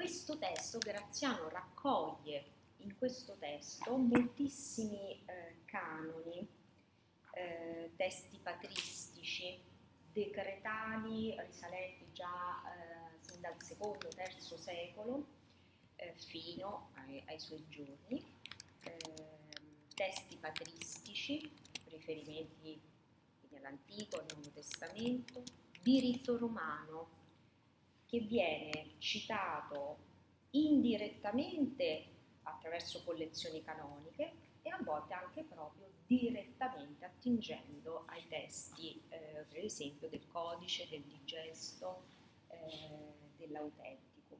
questo testo Graziano raccoglie in questo testo moltissimi eh, canoni, eh, testi patristici, decretali risalenti già eh, sin dal secondo, terzo secolo eh, fino ai, ai, suoi giorni, ehm, testi patristici, riferimenti all'Antico, al Nuovo Testamento, diritto romano che viene citato indirettamente attraverso collezioni canoniche e a volte anche proprio direttamente attingendo ai testi, eh, per esempio, del codice, del digesto, eh, dell'autenticum.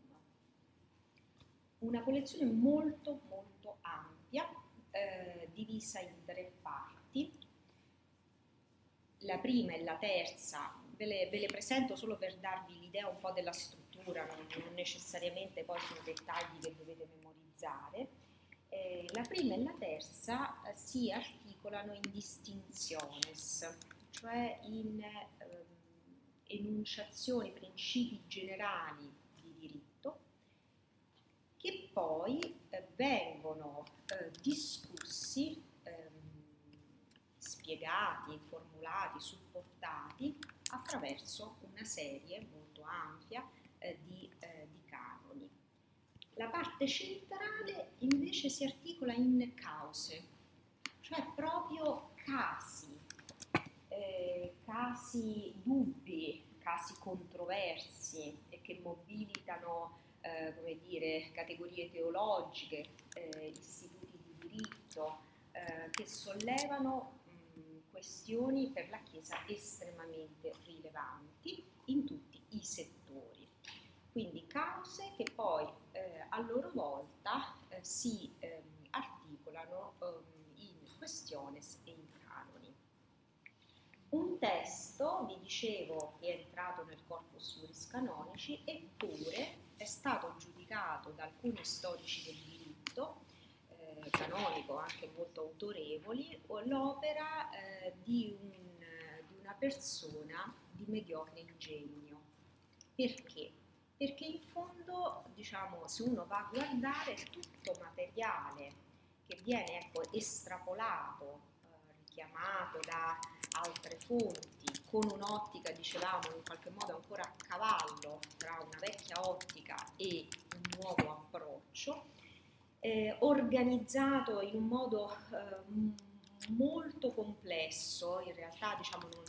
Una collezione molto molto ampia, eh, divisa in tre parti. La prima e la terza ve le, ve le, presento solo per darvi l'idea un po' della struttura, non, non necessariamente poi sono dettagli che dovete memorizzare. Eh, la prima e la terza eh, si articolano in distinciones, cioè in eh, enunciazioni, principi generali di diritto, che poi eh, vengono eh, discussi, spiegati, formulati, supportati attraverso una serie molto ampia eh, di, eh, di, canoni. La parte centrale invece si articola in cause, cioè proprio casi, eh, casi dubbi, casi controversi che mobilitano eh, come dire, categorie teologiche, eh, istituti di diritto, eh, che sollevano questioni per la Chiesa estremamente rilevanti in tutti i settori. Quindi cause che poi eh, a loro volta eh, si eh, articolano ehm, in questiones e in canoni. Un testo, vi dicevo, è entrato nel corpus juris canonici, eppure è stato giudicato da alcuni storici del diritto canonico, anche molto autorevoli, l'opera eh, di, un, di una persona di mediocre ingegno. Perché? Perché in fondo, diciamo, se uno va a guardare tutto materiale che viene ecco, estrapolato, eh, richiamato da altre fonti, con un'ottica, dicevamo, in qualche modo ancora a cavallo tra una vecchia ottica e un nuovo approccio, eh, organizzato in un modo eh, molto complesso, in realtà diciamo, non,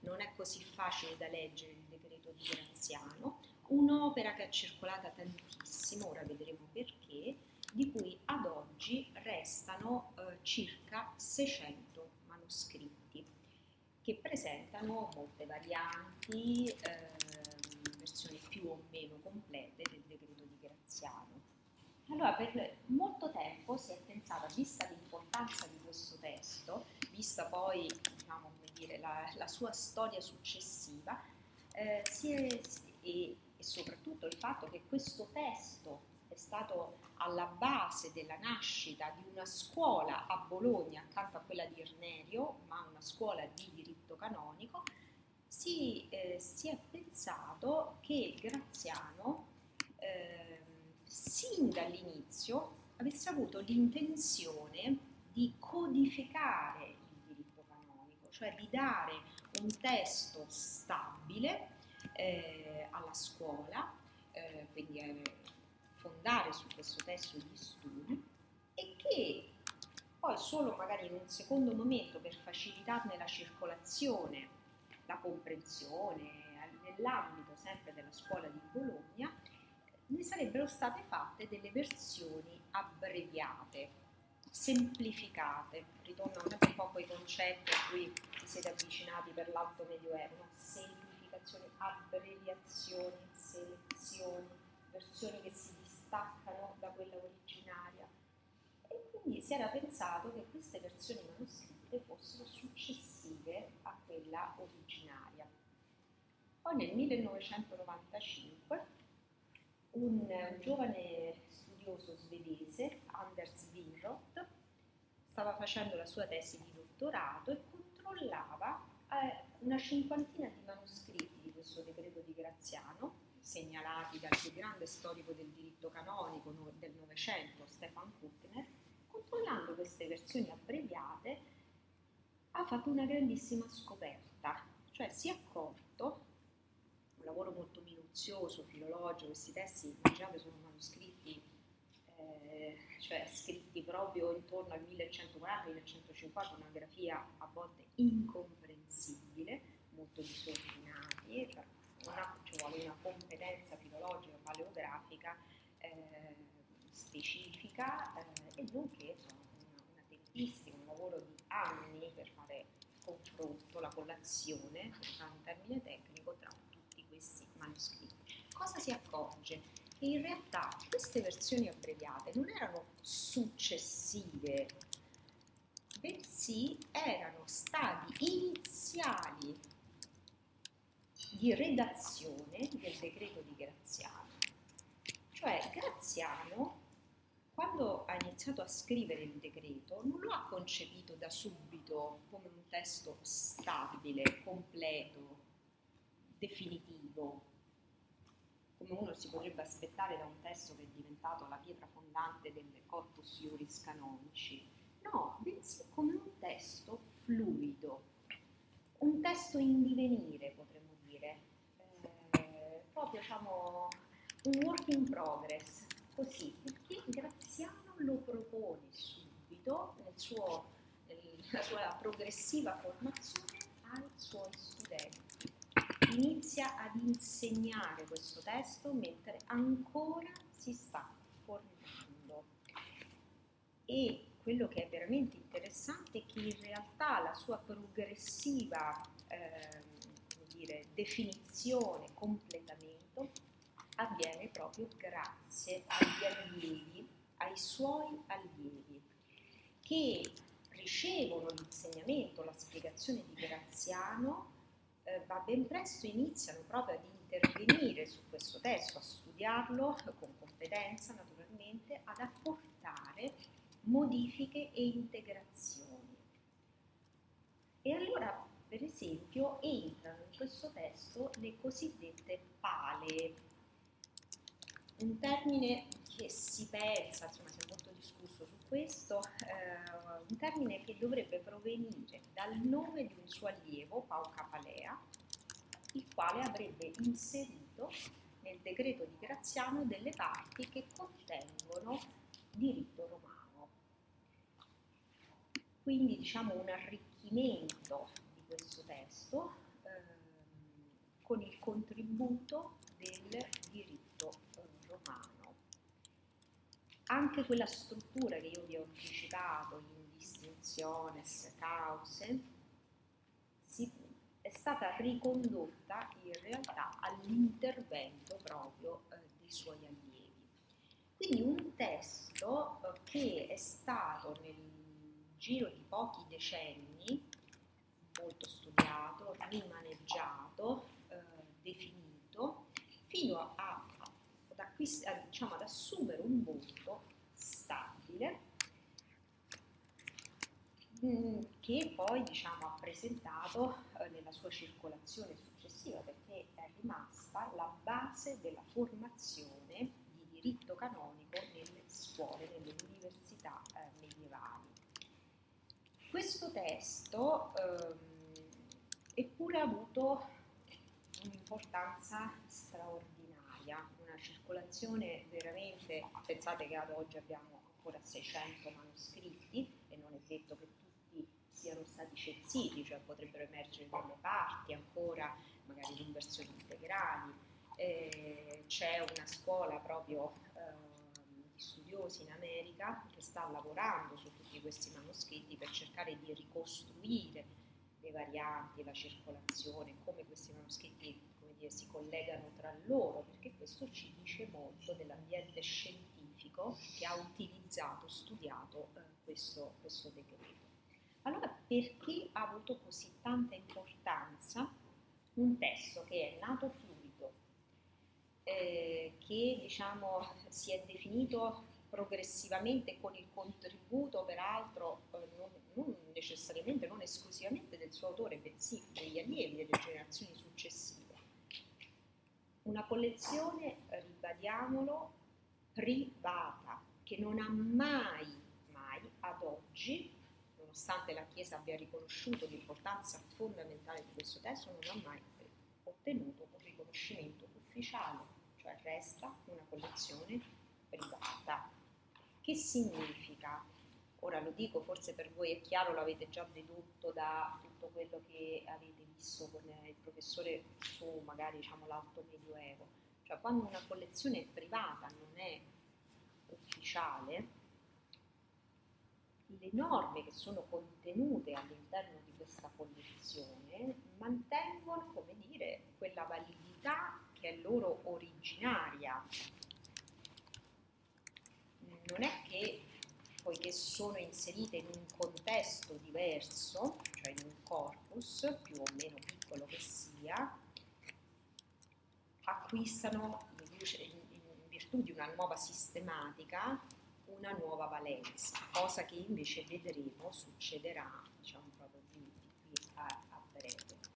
non, è così facile da leggere il decreto di Graziano, un'opera che è circolata tantissimo, ora vedremo perché, di cui ad oggi restano eh, circa 600 manoscritti che presentano molte varianti, versioni più o meno complete del decreto di Graziano. Allora, per molto tempo si è pensato, vista l'importanza di questo testo, vista poi diciamo, dire, la, la, sua storia successiva, eh, è, e, e soprattutto il fatto che questo testo è stato alla base della nascita di una scuola a Bologna accanto a quella di Irnerio, ma una scuola di diritto canonico, si, eh, si è pensato che Graziano eh, sin dall'inizio avesse avuto l'intenzione di codificare il diritto canonico, cioè di dare un testo stabile eh, alla scuola, eh, quindi eh, fondare su questo testo gli studi e che poi solo magari in un secondo momento per facilitarne la circolazione, la comprensione nell'ambito sempre della scuola di Bologna, ne sarebbero state fatte delle versioni abbreviate, semplificate. Ritorno un po' quei concetti a cui vi siete avvicinati per l'alto medioevo, no? semplificazioni, abbreviazioni, selezioni, versioni che si distaccano da quella originaria. E quindi si era pensato che queste versioni manoscritte fossero successive a quella originaria. Poi nel 1995 un giovane studioso svedese, Anders Winroth, stava facendo la sua tesi di dottorato e controllava eh, una cinquantina di manoscritti di questo decreto di Graziano, segnalati dal più grande storico del diritto canonico del Novecento, Stefan Kuttner, controllando queste versioni abbreviate ha fatto una grandissima scoperta, cioè si è accorto, un lavoro molto minuzioso, filologico, questi testi, immaginate, sono manoscritti, eh, cioè scritti proprio intorno al 1140-1150, una grafia a volte incomprensibile, molto disordinati, cioè una, ci una competenza filologica paleografica eh, specifica eh, e nonché una tempistica, un lavoro di anni per fare confronto, la collazione, usare un termine tecnico, tra tutti questi manoscritti. Cosa si in realtà queste versioni abbreviate non erano successive, bensì erano stadi iniziali di redazione del decreto di Graziano. Cioè Graziano, quando ha iniziato a scrivere il decreto, non lo ha concepito da subito come un testo stabile, completo, definitivo, uno si potrebbe aspettare da un testo che è diventato la pietra fondante del corpus iuris canonici. No, bensì come un testo fluido, un testo in divenire, potremmo dire, eh, proprio diciamo un work in progress, così, perché Graziano lo propone subito nel suo, nella sua progressiva formazione ai suoi studenti. Inizia ad insegnare questo testo mentre ancora si sta formando. E quello che è veramente interessante è che in realtà la sua progressiva eh, dire, definizione, completamento avviene proprio grazie agli allievi, ai suoi allievi, che ricevono l'insegnamento, la spiegazione di Graziano, eh, ma ben presto iniziano proprio ad intervenire su questo testo, a studiarlo con competenza naturalmente, ad apportare modifiche e integrazioni. E allora per esempio, entrano in questo testo le cosiddette pale, un termine che si pensa, insomma si è molto discusso su questo, eh, un termine che dovrebbe provenire dal nome di un suo allievo, Pauca Palea, il quale avrebbe inserito nel decreto di Graziano delle parti che contengono diritto romano. Quindi diciamo un arricchimento questo testo ehm, con il contributo del diritto eh, romano. Anche quella struttura che io vi ho anticipato in distinziones cause si, è stata ricondotta in realtà all'intervento proprio eh, dei suoi allievi. Quindi un testo eh, che è stato nel giro di pochi decenni molto studiato, rimaneggiato, eh, definito, fino a, a, ad, acquist- a, diciamo, ad assumere un volto stabile mm, che poi diciamo, ha presentato eh, nella sua circolazione successiva perché è rimasta la base della formazione di diritto canonico nelle scuole, nelle università eh, medievali. Questo testo ehm, eppure ha avuto un'importanza straordinaria, circolazione veramente, pensate che ad oggi abbiamo ancora 600 manoscritti e non è detto che tutti siano stati censiti, cioè potrebbero emergere delle parti ancora, magari in versioni integrali. Eh, c'è una scuola proprio eh, di studiosi in America che sta lavorando su tutti questi manoscritti per cercare di ricostruire le varianti, la circolazione, come questi manoscritti come dire, si collegano tra loro, perché questo ci dice molto dell'ambiente scientifico che ha utilizzato, studiato eh, questo, questo decreto. Allora, perché ha avuto così tanta importanza un testo che è nato fluido, eh, che diciamo, si è definito progressivamente con il contributo peraltro eh, non, non, necessariamente, non esclusivamente del suo autore, bensì degli allievi delle generazioni successive. una collezione, ribadiamolo, privata, che non ha mai, mai ad oggi, nonostante la Chiesa abbia riconosciuto l'importanza fondamentale di questo testo, non ha mai ottenuto un riconoscimento ufficiale, cioè resta una collezione privata. Che significa? Ora lo dico, forse per voi è chiaro, l'avete già dedotto da tutto quello che avete visto con il professore su magari diciamo, l'alto medioevo. Cioè quando una collezione è privata, non è ufficiale, le norme che sono contenute all'interno di questa collezione mantengono, come dire, quella validità che è loro originaria. Non è che poiché sono inserite in un contesto diverso, cioè in un corpus più o meno piccolo che sia, acquistano in virtù di una nuova sistematica una nuova valenza, cosa che invece vedremo succederà diciamo, proprio qui, qui a.